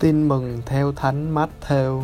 Tin mừng theo Thánh Matthew.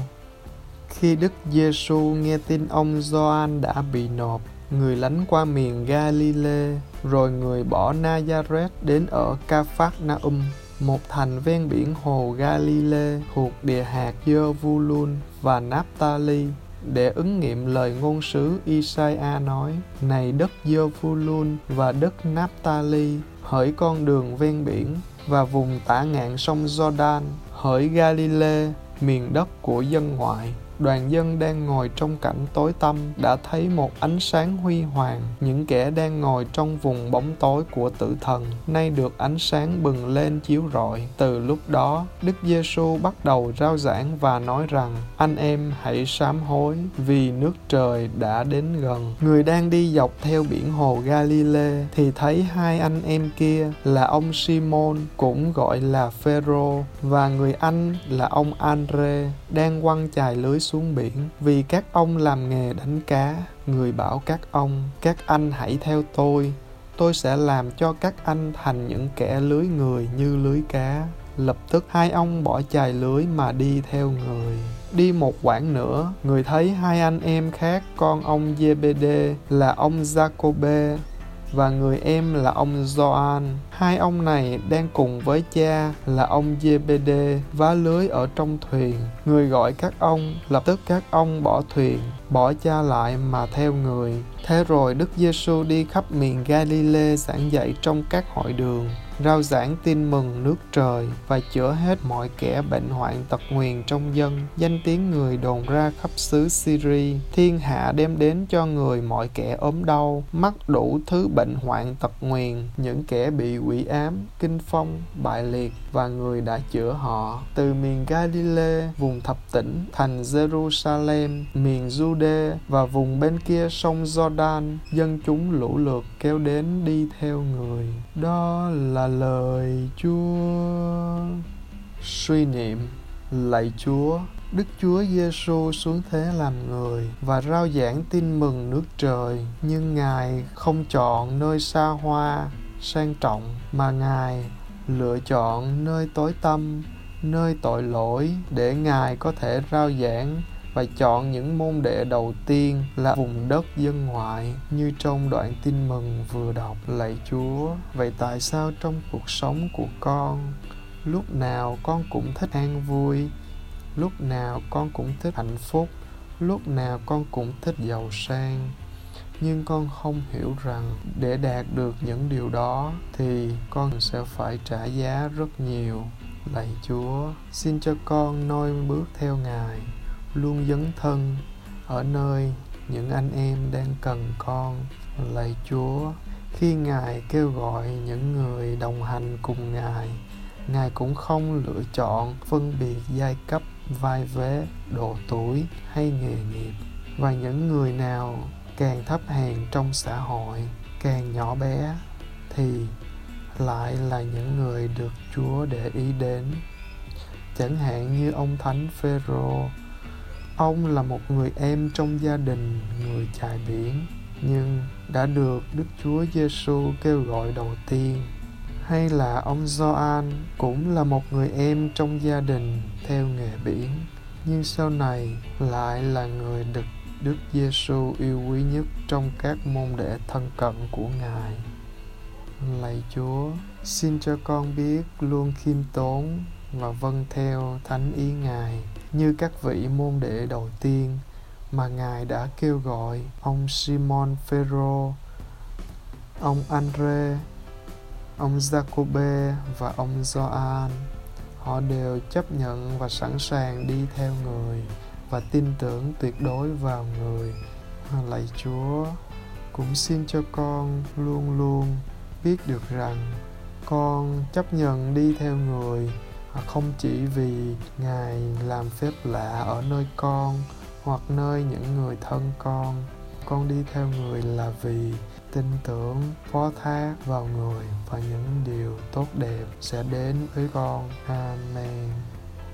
Khi Đức Giêsu nghe tin ông Gioan đã bị nộp, người lánh qua miền Galilee, rồi người bỏ Nazareth đến ở Capharnaum, một thành ven biển hồ Galilee thuộc địa hạt Giovulun và Naphtali, để ứng nghiệm lời ngôn sứ Isaiah nói: Này đất Giovulun và đất Naphtali, hỡi con đường ven biển và vùng tả ngạn sông Jordan, hỡi Galilee, miền đất của dân ngoại đoàn dân đang ngồi trong cảnh tối tăm đã thấy một ánh sáng huy hoàng. Những kẻ đang ngồi trong vùng bóng tối của tử thần nay được ánh sáng bừng lên chiếu rọi. Từ lúc đó, đức giêsu bắt đầu rao giảng và nói rằng, anh em hãy sám hối vì nước trời đã đến gần. Người đang đi dọc theo biển hồ Galilee thì thấy hai anh em kia là ông Simon cũng gọi là Phêrô và người anh là ông Andre đang quăng chài lưới xuống biển. Vì các ông làm nghề đánh cá, người bảo các ông, các anh hãy theo tôi. Tôi sẽ làm cho các anh thành những kẻ lưới người như lưới cá. Lập tức hai ông bỏ chài lưới mà đi theo người. Đi một quãng nữa, người thấy hai anh em khác, con ông Zebede là ông Jacobe và người em là ông Gioan. Hai ông này đang cùng với cha là ông Zebede vá lưới ở trong thuyền. Người gọi các ông, lập tức các ông bỏ thuyền, bỏ cha lại mà theo người. Thế rồi Đức Giêsu đi khắp miền Galilee giảng dạy trong các hội đường rao giảng tin mừng nước trời và chữa hết mọi kẻ bệnh hoạn tật nguyền trong dân. Danh tiếng người đồn ra khắp xứ Syria. Thiên hạ đem đến cho người mọi kẻ ốm đau, mắc đủ thứ bệnh hoạn tật nguyền, những kẻ bị quỷ ám, kinh phong, bại liệt và người đã chữa họ. Từ miền Galilee, vùng thập tỉnh, thành Jerusalem, miền Jude và vùng bên kia sông Jordan, dân chúng lũ lượt kéo đến đi theo người. Đó là lời Chúa. Suy niệm Lạy Chúa, Đức Chúa Giêsu xuống thế làm người và rao giảng tin mừng nước trời, nhưng Ngài không chọn nơi xa hoa, sang trọng mà Ngài lựa chọn nơi tối tâm, nơi tội lỗi để Ngài có thể rao giảng và chọn những môn đệ đầu tiên là vùng đất dân ngoại như trong đoạn tin mừng vừa đọc lạy Chúa. Vậy tại sao trong cuộc sống của con lúc nào con cũng thích an vui, lúc nào con cũng thích hạnh phúc, lúc nào con cũng thích giàu sang nhưng con không hiểu rằng để đạt được những điều đó thì con sẽ phải trả giá rất nhiều lạy chúa xin cho con noi bước theo ngài luôn dấn thân ở nơi những anh em đang cần con. Lạy chúa, khi ngài kêu gọi những người đồng hành cùng ngài ngài cũng không lựa chọn phân biệt giai cấp, vai vế, độ tuổi hay nghề nghiệp. Và những người nào càng thấp hèn trong xã hội, càng nhỏ bé thì lại là những người được chúa để ý đến. Chẳng hạn như ông thánh phêrô ông là một người em trong gia đình người chài biển nhưng đã được đức chúa giêsu kêu gọi đầu tiên hay là ông Gioan cũng là một người em trong gia đình theo nghề biển nhưng sau này lại là người được Đức Giêsu yêu quý nhất trong các môn đệ thân cận của Ngài. Lạy Chúa, xin cho con biết luôn khiêm tốn và vâng theo thánh ý Ngài như các vị môn đệ đầu tiên mà Ngài đã kêu gọi ông Simon Phêrô, ông Andre, ông Jacobe và ông Gioan. Họ đều chấp nhận và sẵn sàng đi theo người và tin tưởng tuyệt đối vào người lạy chúa cũng xin cho con luôn luôn biết được rằng con chấp nhận đi theo người không chỉ vì ngài làm phép lạ ở nơi con, hoặc nơi những người thân con. Con đi theo người là vì tin tưởng, phó thác vào người và những điều tốt đẹp sẽ đến với con. Amen.